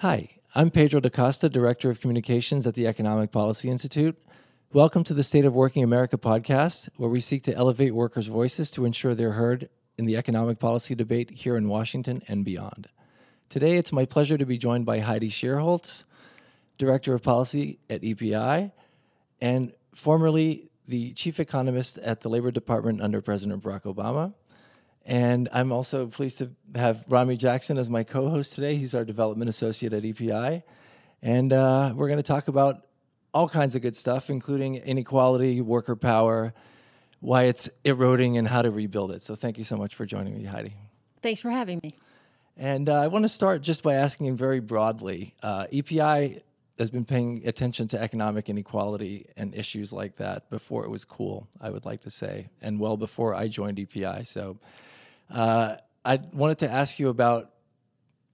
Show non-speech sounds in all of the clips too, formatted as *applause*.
Hi, I'm Pedro da Costa, Director of Communications at the Economic Policy Institute. Welcome to the State of Working America podcast, where we seek to elevate workers' voices to ensure they're heard in the economic policy debate here in Washington and beyond. Today, it's my pleasure to be joined by Heidi Shierholz, Director of Policy at EPI, and formerly the Chief Economist at the Labor Department under President Barack Obama. And I'm also pleased to have Rami Jackson as my co host today. He's our Development Associate at EPI. And uh, we're going to talk about all kinds of good stuff, including inequality, worker power, why it's eroding, and how to rebuild it. So thank you so much for joining me, Heidi. Thanks for having me. And uh, I want to start just by asking very broadly uh, EPI has been paying attention to economic inequality and issues like that before it was cool, I would like to say, and well before I joined EPI. So uh, I wanted to ask you about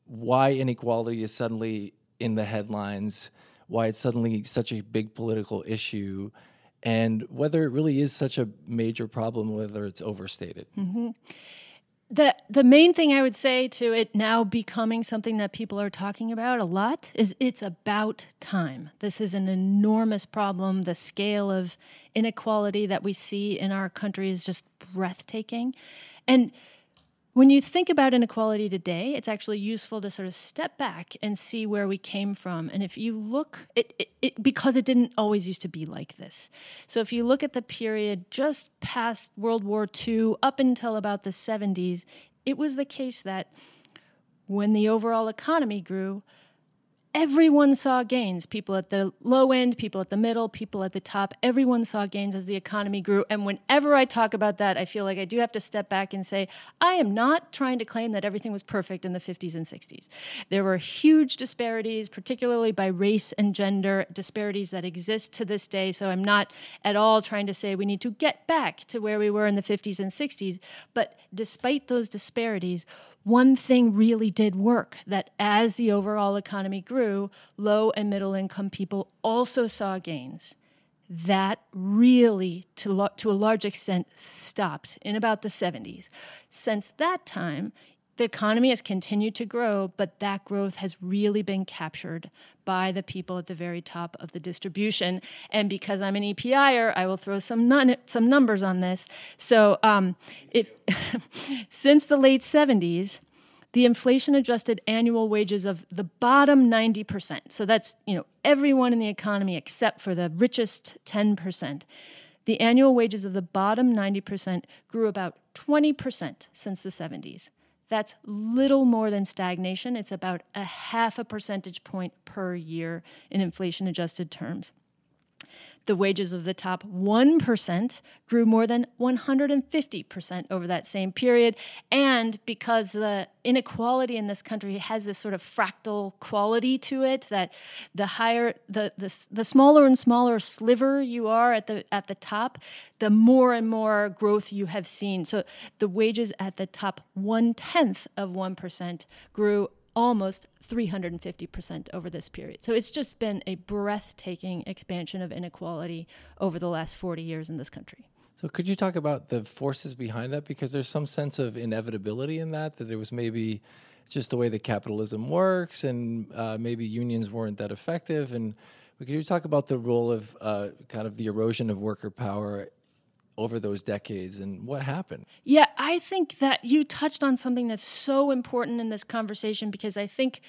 why inequality is suddenly in the headlines, why it's suddenly such a big political issue, and whether it really is such a major problem, whether it's overstated. Mm-hmm. The, the main thing I would say to it now becoming something that people are talking about a lot is it's about time. This is an enormous problem. The scale of inequality that we see in our country is just breathtaking. And when you think about inequality today, it's actually useful to sort of step back and see where we came from. And if you look, it, it, it, because it didn't always used to be like this. So if you look at the period just past World War II up until about the 70s, it was the case that when the overall economy grew, everyone saw gains. People at the low end people at the middle people at the top everyone saw gains as the economy grew. And whenever i talk about that i feel like i do have to step back and say i am not trying to claim that everything was perfect in the 50s and 60s there were huge disparities particularly by race and gender disparities that exist to this day. So i'm not at all trying to say we need to get back to where we were in the 50s and 60s but despite those disparities one thing really did work that as the overall economy grew, low and middle income people also saw gains. That really, to, lo- to a large extent, stopped in about the 70s. Since that time, the economy has continued to grow, but that growth has really been captured by the people at the very top of the distribution. And because I'm an EPIer, I will throw some nun- some numbers on this. So, um, if *laughs* since the late 70s, the inflation adjusted annual wages of the bottom 90%. So that's, you know, everyone in the economy except for the richest 10%. The annual wages of the bottom 90% grew about 20% since the 70s. That's little more than stagnation. It's about a half a percentage point per year in inflation adjusted terms. The wages of the top 1% grew more than 150% over that same period. And because the inequality in this country has this sort of fractal quality to it, that the higher, the, the, the smaller and smaller sliver you are at the, at the top, the more and more growth you have seen. So the wages at the top one tenth of 1% grew almost 350% over this period. So it's just been a breathtaking expansion of inequality over the last 40 years in this country. So could you talk about the forces behind that? Because there's some sense of inevitability in that, that it was maybe just the way that capitalism works and uh, maybe unions weren't that effective. And we could you talk about the role of uh, kind of the erosion of worker power over those decades and what happened? Yeah, I think that you touched on something that's so important in this conversation because I think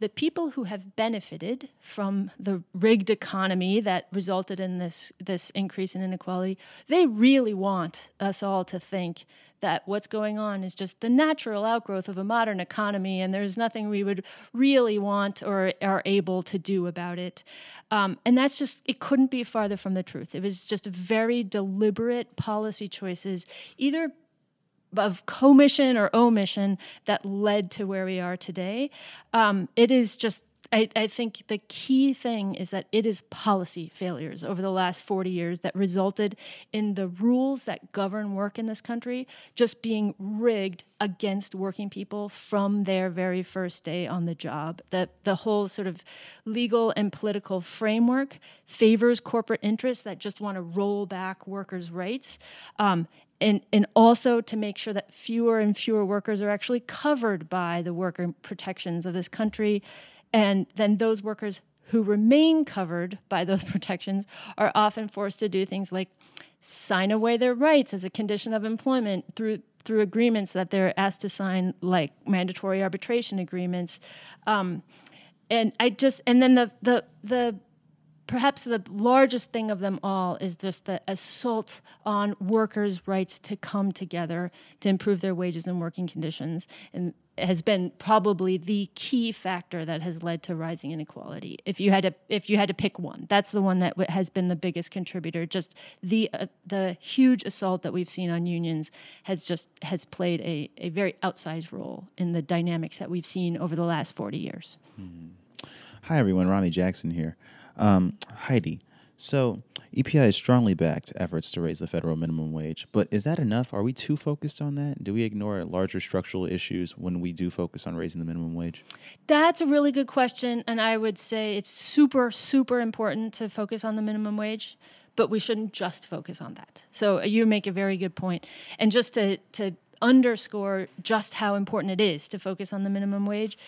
the people who have benefited from the rigged economy that resulted in this this increase in inequality, they really want us all to think that what's going on is just the natural outgrowth of a modern economy, and there's nothing we would really want or are able to do about it. Um, and that's just, it couldn't be farther from the truth. It was just very deliberate policy choices, either of commission or omission that led to where we are today. Um, it is just I, I, think the key thing is that it is policy failures over the last 40 years that resulted in the rules that govern work in this country just being rigged against working people from their very first day on the job. The, the whole sort of legal and political framework favors corporate interests that just want to roll back workers' rights. Um, and, and also to make sure that fewer and fewer workers are actually covered by the worker protections of this country And then those workers who remain covered by those *laughs* protections are often forced to do things like sign away their rights as a condition of employment through through agreements that they're asked to sign, like mandatory arbitration agreements. Um, and I just and then the the the perhaps the largest thing of them all is just the assault on workers' rights to come together to improve their wages and working conditions and has been probably the key factor that has led to rising inequality. If you had to if you had to pick one that's the one that has been the biggest contributor. Just the uh, the huge assault that we've seen on unions has just has played a, a very outsized role in the dynamics that we've seen over the last 40 years. Mm-hmm. hi everyone. Rami jackson here um, Heidi, so EPI has strongly backed efforts to raise the federal minimum wage, but is that enough? Are we too focused on that? Do we ignore larger structural issues when we do focus on raising the minimum wage? That's a really good question, and I would say it's super, super important to focus on the minimum wage but we shouldn't just focus on that. So you make a very good point. And just to, to underscore just how important it is to focus on the minimum wage,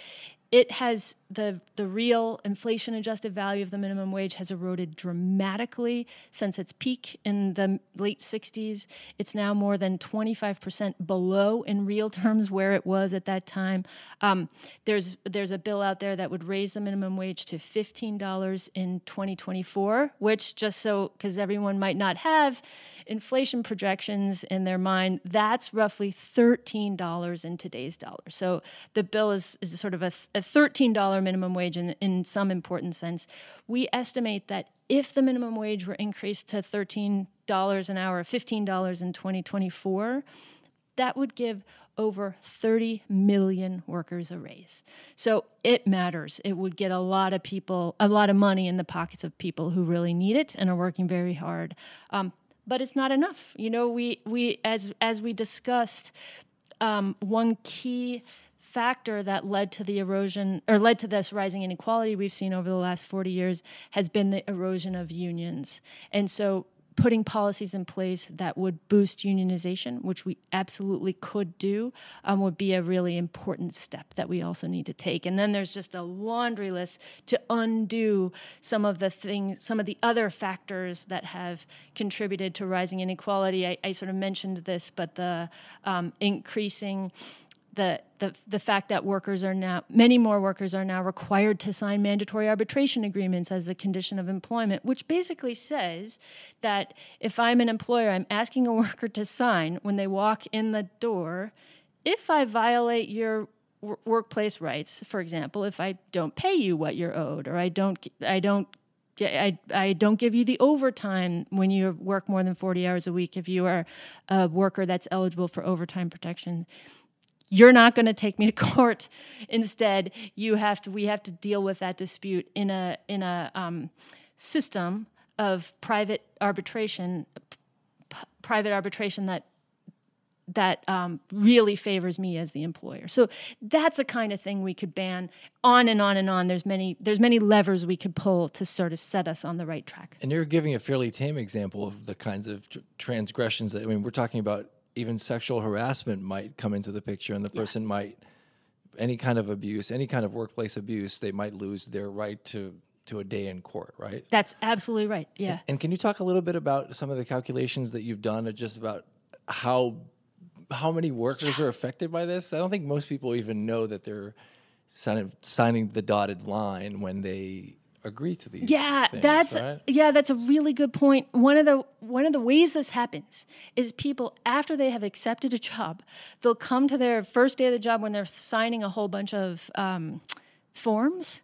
it has the the real inflation adjusted value of the minimum wage has eroded dramatically since its peak in the late 60s it's now more than 25% below in real terms where it was at that time. Um, there's there's a bill out there that would raise the minimum wage to $15 in 2024 which just so because everyone might not have inflation projections in their mind that's roughly $13 in today's dollars so the bill is, is sort of a, a a $13 minimum wage in, in some important sense. We estimate that if the minimum wage were increased to $13 an hour, $15 in 2024, that would give over 30 million workers a raise. So it matters. It would get a lot of people, a lot of money in the pockets of people who really need it and are working very hard. Um, but it's not enough. You know, we we as as we discussed, um, one key factor that led to the erosion or led to this rising inequality we've seen over the last 40 years has been the erosion of unions. And so putting policies in place that would boost unionization, which we absolutely could do, um, would be a really important step that we also need to take. And then there's just a laundry list to undo some of the things, some of the other factors that have contributed to rising inequality. I, I sort of mentioned this, but the um, increasing the, the, the fact that workers are now, many more workers are now required to sign mandatory arbitration agreements as a condition of employment, which basically says that if I'm an employer, I'm asking a *laughs* worker to sign when they walk in the door, if I violate your workplace rights, for example, if I don't pay you what you're owed, or I don't, I don't I, I don't give you the overtime when you work more than 40 hours a week if you are a worker that's eligible for overtime protection you're not going to take me to *laughs* court instead you have to we have to deal with that dispute in a in a um, system of private arbitration p- private arbitration that that um, really favors me as the employer. So that's a kind of thing we could ban on and on and on. There's many there's many levers we could pull to sort of set us on the right track. And you're giving a fairly tame example of the kinds of tr- transgressions that I mean we're talking about even sexual harassment might come into the picture and the person yeah. might any kind of abuse any kind of workplace abuse they might lose their right to to a day in court right that's absolutely right yeah and, and can you talk a little bit about some of the calculations that you've done just about how how many workers yeah. are affected by this i don't think most people even know that they're signing, signing the dotted line when they agree to these. Yeah, things, that's right? yeah, that's a really good point. One of the one of the ways this happens is people after they have accepted a job, they'll come to their first day of the job when they're signing a whole bunch of um, forms.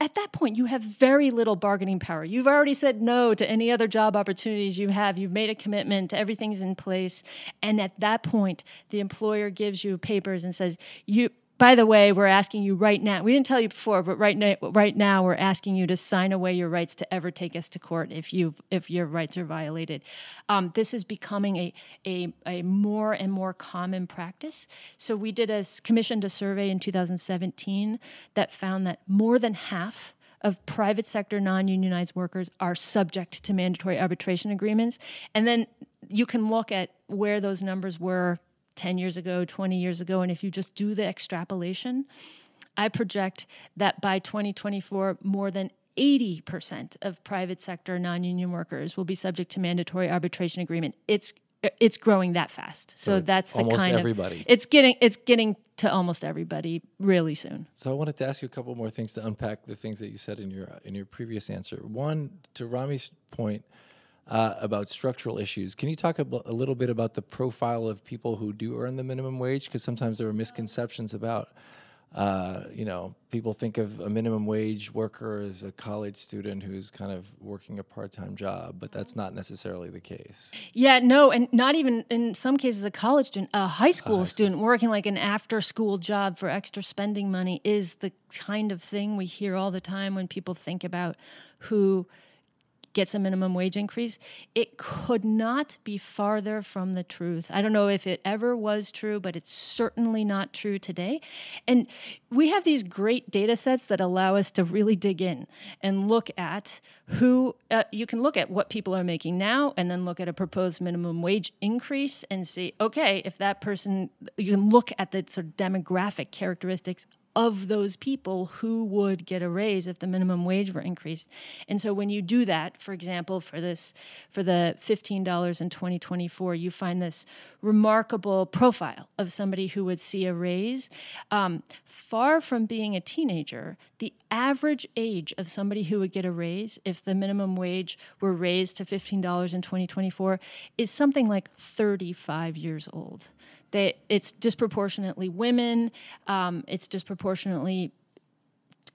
At that point, you have very little bargaining power. You've already said no to any other job opportunities you have. You've made a commitment, everything's in place. And at that point, the employer gives you papers and says, you, by the way, we're asking you right now. We didn't tell you before, but right now, right now, we're asking you to sign away your rights to ever take us to court if you if your rights are violated. Um, this is becoming a, a a more and more common practice. So we did a commissioned a survey in 2017 that found that more than half of private sector non-unionized workers are subject to mandatory arbitration agreements, and then you can look at where those numbers were 10 years ago, 20 years ago, and if you just do the extrapolation, I project that by 2024, more than 80% of private sector non-union workers will be subject to mandatory arbitration agreement. It's it's growing that fast. So, So that's the kind everybody. of it's getting it's getting to almost everybody really soon. So I wanted to ask you a couple more things to unpack the things that you said in your in your previous answer. One, to Rami's point uh, about structural issues, can you talk a, bl- a little bit about the profile of people who do earn the minimum wage? Because sometimes there are misconceptions about. Uh, you know, people think of a minimum wage worker as a college student who's kind of working a part-time job, but that's not necessarily the case. Yeah, no, and not even in some cases a college student, a high school student working like an after school job for extra spending money is the kind of thing we hear all the time when people think about who gets a minimum wage increase. It could not be farther from the truth. I don't know if it ever was true, but it's certainly not true today. And we have these great data sets that allow us to really dig in and look at who uh, you can look at what people are making now and then look at a proposed minimum wage increase and see okay if that person you can look at the sort of demographic characteristics of those people who would get a raise if the minimum wage were increased. And so when you do that, for example, for this for the $15 in 2024, you find this remarkable profile of somebody who would see a raise. Um, far from being a teenager, the average age of somebody who would get a raise if the minimum wage were raised to $15 in 2024 is something like 35 years old they, it's disproportionately women. Um, it's disproportionately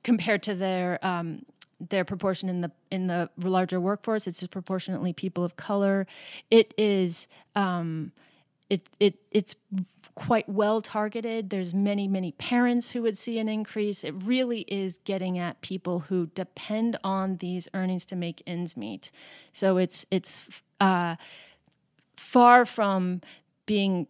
compared to their um, their proportion in the in the larger workforce. It's disproportionately people of color. It is um, it it it's quite well targeted. There's many many parents who would see an increase. It really is getting at people who depend on these earnings to make ends meet. So it's it's uh, far from being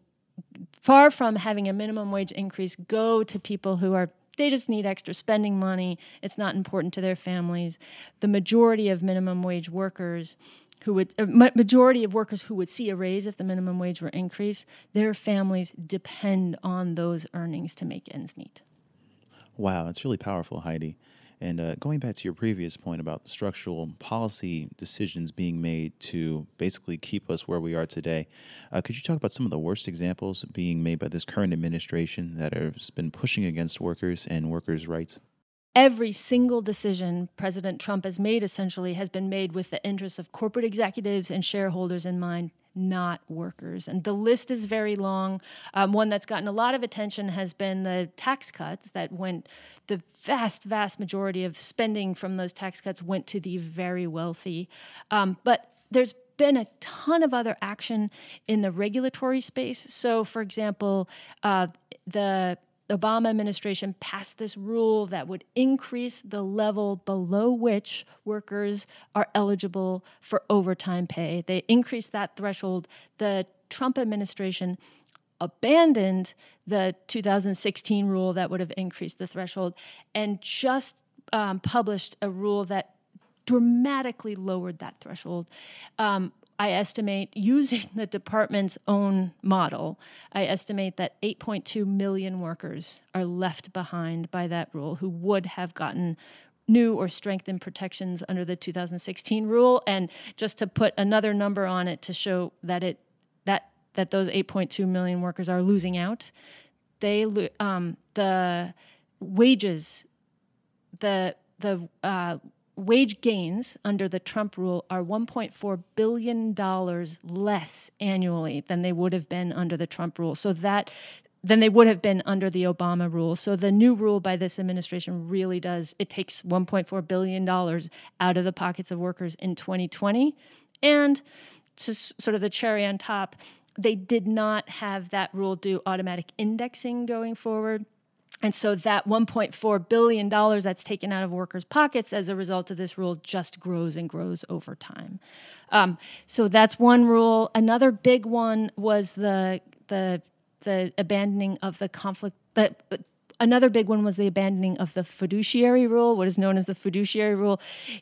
far from having a minimum wage increase go to people who are they just need extra spending money. It's not important to their families. The majority of minimum wage workers who would uh, a majority of workers who would see a raise if the minimum wage were increased their families depend on those earnings to make ends meet. Wow, it's really powerful, Heidi. And uh, going back to your previous point about the structural policy decisions being made to basically keep us where we are today, uh, could you talk about some of the worst examples being made by this current administration that has been pushing against workers and workers' rights? every single decision President Trump has made essentially has been made with the interests of corporate executives and shareholders in mind, not workers. And the list is very long. Um, one that's gotten a lot of attention has been the tax cuts that went, the vast, vast majority of spending from those tax cuts went to the very wealthy. Um, but there's been a ton of other action in the regulatory space. So, for example, uh, the Obama administration passed this rule that would increase the level below which workers are eligible for overtime pay. They increased that threshold. The Trump administration abandoned the 2016 rule that would have increased the threshold and just um, published a rule that dramatically lowered that threshold. Um, I estimate using the department's own model, I estimate that 8.2 million workers are left behind by that rule who would have gotten new or strengthened protections under the 2016 rule. And just to put another number on it to show that it that that those 8.2 million workers are losing out they um, the wages the the uh, wage gains under the Trump rule are $1.4 billion less annually than they would have been under the Trump rule. So that than they would have been under the Obama rule. So the new rule by this administration really does it takes 1.4 billion dollars out of the pockets of workers in 2020 and to sort of the cherry on top, they did not have that rule do automatic indexing going forward. And so that $1.4 billion that's taken out of workers' pockets as a result of this rule just grows and grows over time. Um, so that's one rule. Another big one was the the the abandoning of the conflict. The, another big one was the abandoning of the fiduciary rule, what is known as the fiduciary rule.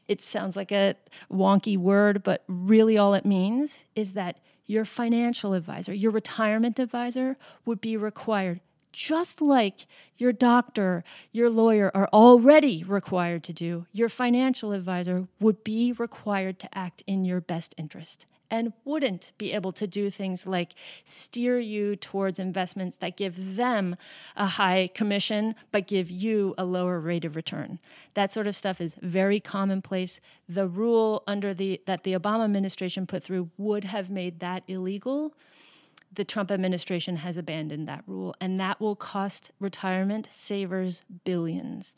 It sounds like a wonky word, but really all it means is that your financial advisor, your retirement advisor, would be required just like your doctor, your lawyer are already required to do, your financial advisor would be required to act in your best interest and wouldn't be able to do things like steer you towards investments that give them a high commission but give you a lower rate of return. That sort of stuff is very commonplace. The rule under the that the Obama administration put through would have made that illegal the Trump administration has abandoned that rule, and that will cost retirement savers billions.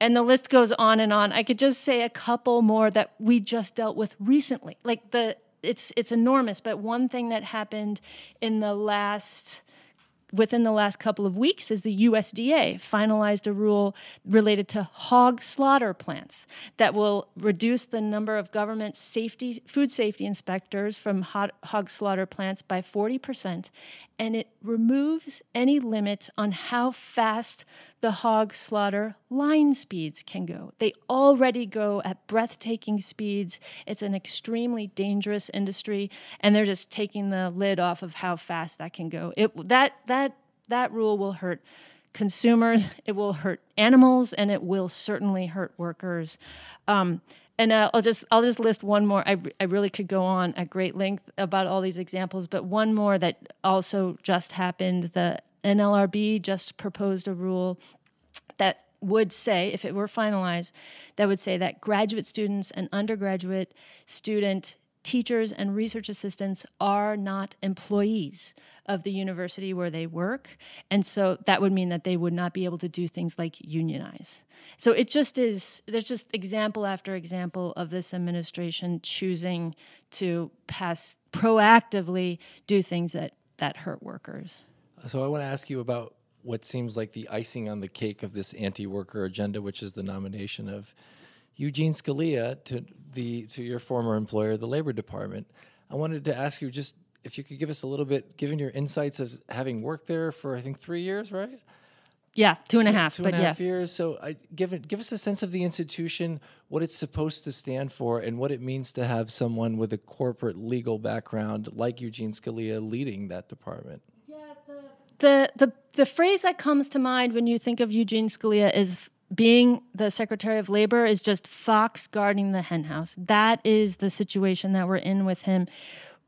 And the list goes on and on. I could just say a couple more that we just dealt with recently. Like the it's it's enormous, but one thing that happened in the last within the last couple of weeks is the USDA finalized a rule related to hog slaughter plants that will reduce the number of government safety food safety inspectors from hog slaughter plants by 40% and it removes any limit on how fast the hog slaughter line speeds can go. They already go at breathtaking speeds. It's an extremely dangerous industry, and they're just taking the lid off of how fast that can go. It that that that rule will hurt consumers, *laughs* it will hurt animals, and it will certainly hurt workers. Um, and uh, I'll just I'll just list one more. I, I really could go on at great length about all these examples, but one more that also just happened. The NLRB just proposed a rule that would say, if it were finalized, that would say that graduate students and undergraduate student teachers and research assistants are not employees of the university where they work. And so that would mean that they would not be able to do things like unionize. So it just is, there's just example after example of this administration choosing to pass proactively do things that, that hurt workers. So I want to ask you about what seems like the icing on the cake of this anti worker agenda, which is the nomination of Eugene Scalia to the to your former employer, the Labor Department. I wanted to ask you just if you could give us a little bit, given your insights of having worked there for I think three years, right? Yeah, two and so, a half. And a half yeah. years. So, I, give it, give us a sense of the institution, what it's supposed to stand for, and what it means to have someone with a corporate legal background like Eugene Scalia leading that department. Yeah, the the the, the phrase that comes to mind when you think of Eugene Scalia is being the Secretary of Labor is just fox guarding the henhouse. That is the situation that we're in with him.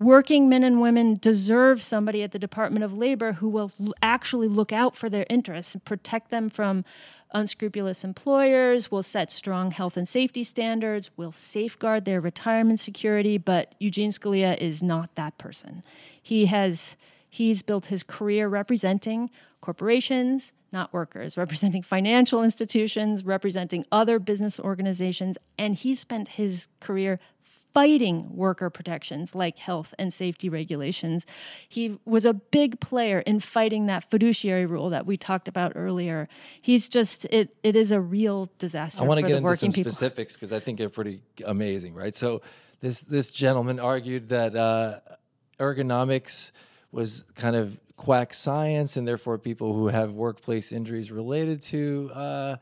Working men and women deserve somebody at the Department of Labor who will actually look out for their interests and protect them from unscrupulous employers, will set strong health and safety standards, will safeguard their retirement security. But Eugene Scalia is not that person. He has he's built his career representing corporations, not workers, *laughs* representing financial institutions, representing other business organizations, and he spent his career fighting worker protections like health and safety regulations. He was a big player in fighting that fiduciary rule that we talked about earlier. He's just it it is a real disaster. I want to get into some people. specifics because I think they're pretty amazing, right? So this this gentleman argued that uh, ergonomics was kind of quack science, and therefore people who have workplace injuries related to uh,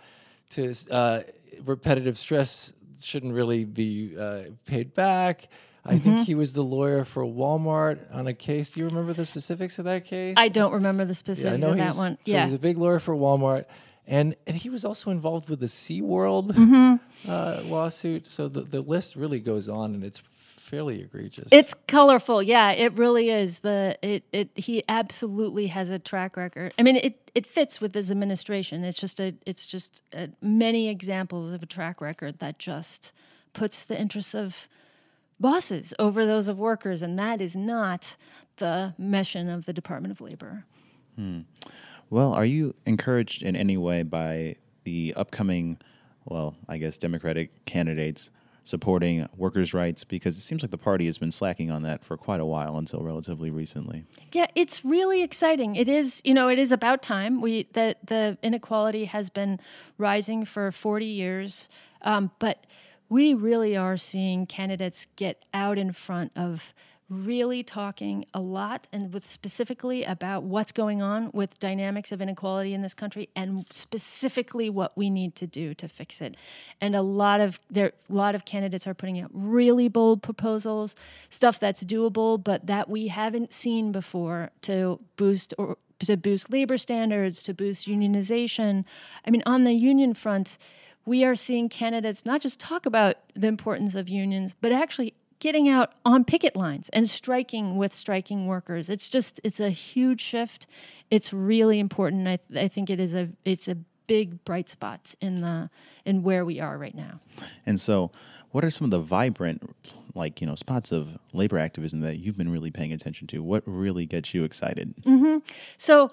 to uh, repetitive stress shouldn't really be uh, paid back. I mm-hmm. think he was the lawyer for Walmart on a case. Do you remember the specifics of that case? I don't remember the specifics yeah, of that was, one. So yeah, he was a big lawyer for Walmart, and and he was also involved with the SeaWorld mm-hmm. uh, lawsuit. So the the list really goes on, and it's fairly egregious. It's colorful. Yeah, it really is. The it it he absolutely has a track record. I mean, it it fits with his administration. It's just a it's just a, many examples of a track record that just puts the interests of bosses over those of workers, and that is not the mission of the Department of Labor. Hmm. Well, are you encouraged in any way by the upcoming, well, I guess Democratic candidates supporting workers' rights because it seems like the party has been slacking on that for quite a while until relatively recently. Yeah, it's really exciting. It is, you know, it is about time. We that the inequality has been rising for 40 years, um, but we really are seeing candidates get out in front of really talking a lot and with specifically about what's going on with dynamics of inequality in this country and specifically what we need to do to fix it. And a lot of there a lot of candidates are putting out really bold proposals, stuff that's doable but that we haven't seen before to boost or to boost labor standards, to boost unionization. I mean, on the union front, we are seeing candidates not just talk about the importance of unions, but actually getting out on picket lines and striking with striking workers. It's just it's a huge shift. It's really important. I, I think it is a it's a big bright spot in the in where we are right now. And so, what are some of the vibrant, like you know, spots of labor activism that you've been really paying attention to? What really gets you excited? Mm-hmm. So,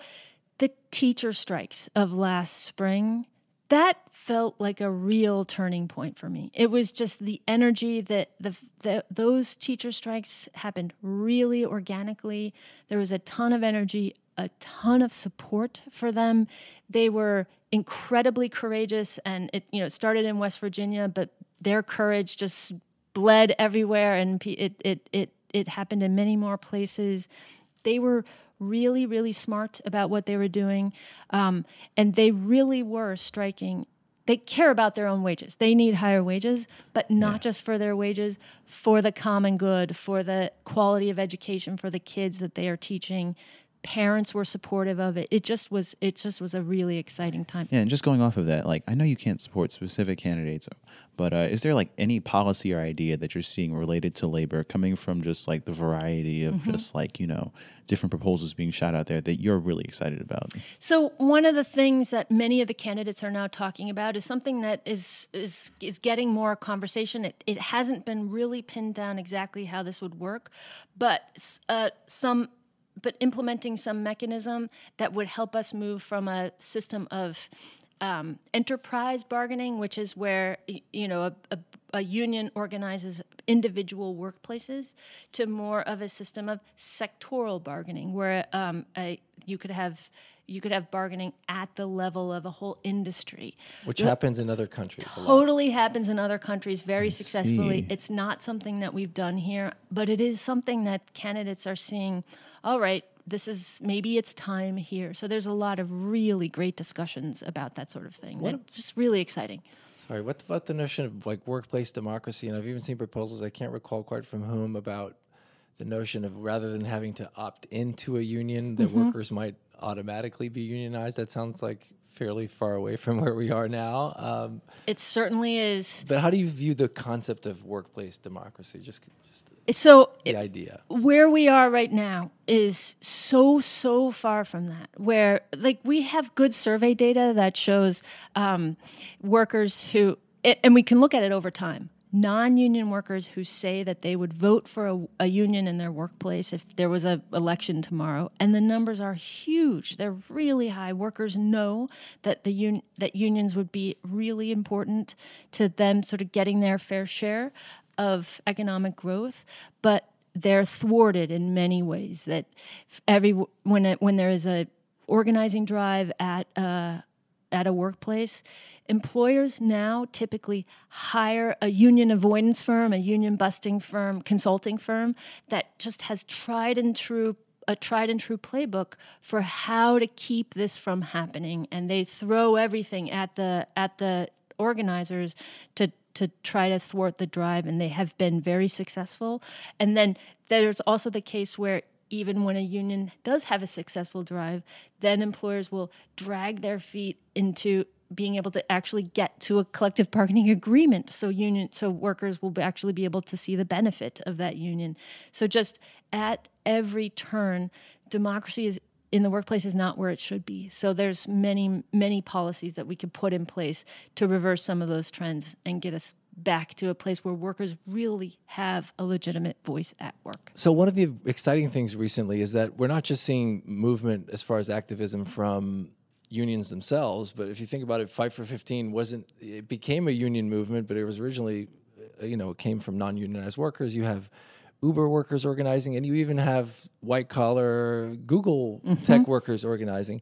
the teacher strikes of last spring that felt like a real turning point for me. It was just the energy that the, the, those teacher strikes happened really organically. There was a ton of energy, a ton of support for them. They were incredibly courageous, and it you know started in West Virginia, but their courage just bled everywhere, and it it it it happened in many more places. They were really, really smart about what they were doing. Um, and they really were striking. They care about their own wages. They need higher wages, but not yeah. just for their wages, for the common good, for the quality of education for the kids that they are teaching parents were supportive of it. It just was it just was a really exciting time. Yeah, and just going off of that, like I know you can't support specific candidates, but uh, is there like any policy or idea that you're seeing related to labor coming from just like the variety of mm-hmm. just like you know different proposals being shot out there that you're really excited about? So one of the things that many of the candidates are now talking about is something that is is is getting more conversation. It it hasn't been really pinned down exactly how this would work, but uh, some but implementing some mechanism that would help us move from a system of um, enterprise bargaining, which is where you know a, a, a, union organizes individual workplaces, to more of a system of sectoral bargaining, where um, a, you could have you could have bargaining at the level of a whole industry, which happens in other countries. Totally happens in other countries very I successfully. See. It's not something that we've done here, but it is something that candidates are seeing all right, this is maybe it's time here. So there's a lot of really great discussions about that sort of thing. What, it's just really exciting. Sorry, what about the notion of like workplace democracy? And I've even seen proposals, I can't recall quite from whom, about the notion of rather than having to opt into a union, that mm-hmm. workers might automatically be unionized. That sounds like fairly far away from where we are now. Um, it certainly is. But how do you view the concept of workplace democracy? Just, just so the it, idea. Where we are right now is so so far from that. Where like we have good survey data that shows um, workers who, it, and we can look at it over time non union workers who say that they would vote for a, a, union in their workplace if there was an election tomorrow. And the numbers are huge. They're really high. Workers know that, the un- that unions would be really important to them sort of getting their fair share of economic growth. But they're thwarted in many ways. That every when it, when there is a organizing drive at uh, at a workplace, employers now typically hire a union avoidance firm, a union busting firm, consulting firm that just has tried and true a tried and true playbook for how to keep this from happening. And they throw everything at the at the organizers to to try to thwart the drive and they have been very successful. And then there's also the case where even when a union does have a successful drive, then employers will drag their feet into being able to actually get to a collective bargaining agreement so union so workers will actually be able to see the benefit of that union. So just at every turn democracy is in the workplace is not where it should be. So there's many many policies that we could put in place to reverse some of those trends and get us back to a place where workers really have a legitimate voice at work. So, one of the exciting things recently is that we're not just seeing movement as far as activism from unions themselves, but if you think about it, Fight for 15 wasn't, it became a union movement, but it was originally, uh, you know, it came from non unionized workers. You have Uber workers organizing, and you even have white collar Google mm-hmm. tech workers organizing.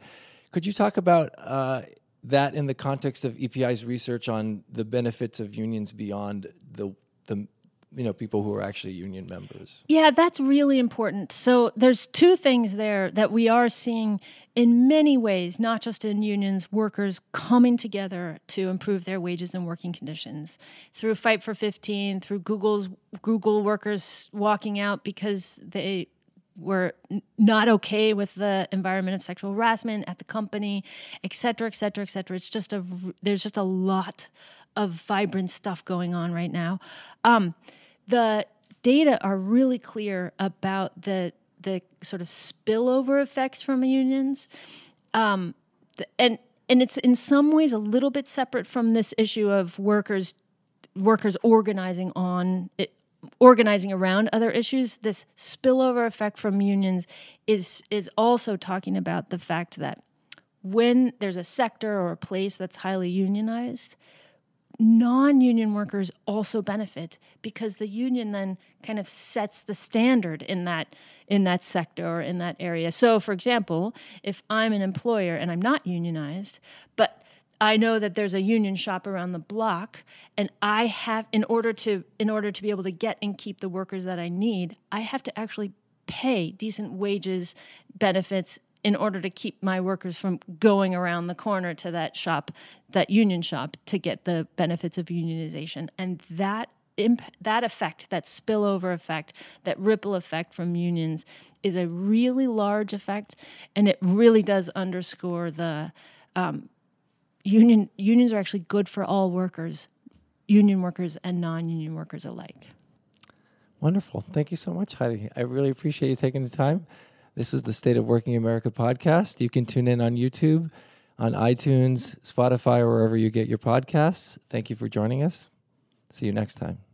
Could you talk about uh, that in the context of EPI's research on the benefits of unions beyond the the you know people who are actually union members. Yeah, that's really important. So there's two things there that we are seeing in many ways, not just in unions, workers coming together to improve their wages and working conditions through Fight for 15, through Google's Google workers walking out because they were not okay with the environment of sexual harassment at the company, et cetera, et cetera, et cetera. It's just a there's just a lot of vibrant stuff going on right now. Um, the data are really clear about the the sort of spillover effects from unions, um, and and it's in some ways a little bit separate from this issue of workers workers organizing on it, organizing around other issues. This spillover effect from unions is is also talking about the fact that when there's a sector or a place that's highly unionized, non-union workers also benefit because the union then kind of sets the standard in that in that sector or in that area. So for example, if I'm an employer and I'm not unionized, but I know that there's a union shop around the block and I have in order to in order to be able to get and keep the workers that I need, I have to actually pay decent wages, benefits in order to keep my workers from going around the corner to that shop, that union shop, to get the benefits of unionization. And that imp- that effect, that spillover effect, that ripple effect from unions is a really large effect, and it really does underscore the um, union. Unions are actually good for all workers, union workers and non-union workers alike. Wonderful. Thank you so much, Heidi. I really appreciate you taking the time. This is the State of Working America podcast. You can tune in on YouTube, on iTunes, Spotify, or wherever you get your podcasts. Thank you for joining us. See you next time.